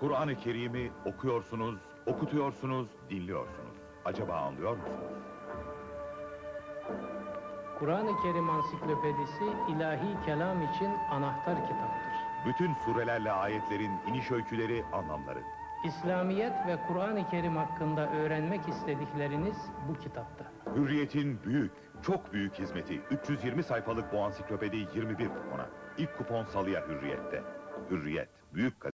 Kur'an-ı Kerim'i okuyorsunuz, okutuyorsunuz, dinliyorsunuz. Acaba anlıyor musunuz? Kur'an-ı Kerim Ansiklopedisi ilahi kelam için anahtar kitaptır. Bütün surelerle ayetlerin iniş öyküleri, anlamları. İslamiyet ve Kur'an-ı Kerim hakkında öğrenmek istedikleriniz bu kitapta. Hürriyet'in büyük, çok büyük hizmeti. 320 sayfalık bu ansiklopedi 21 kupona. İlk kupon salıya Hürriyet'te. Hürriyet, büyük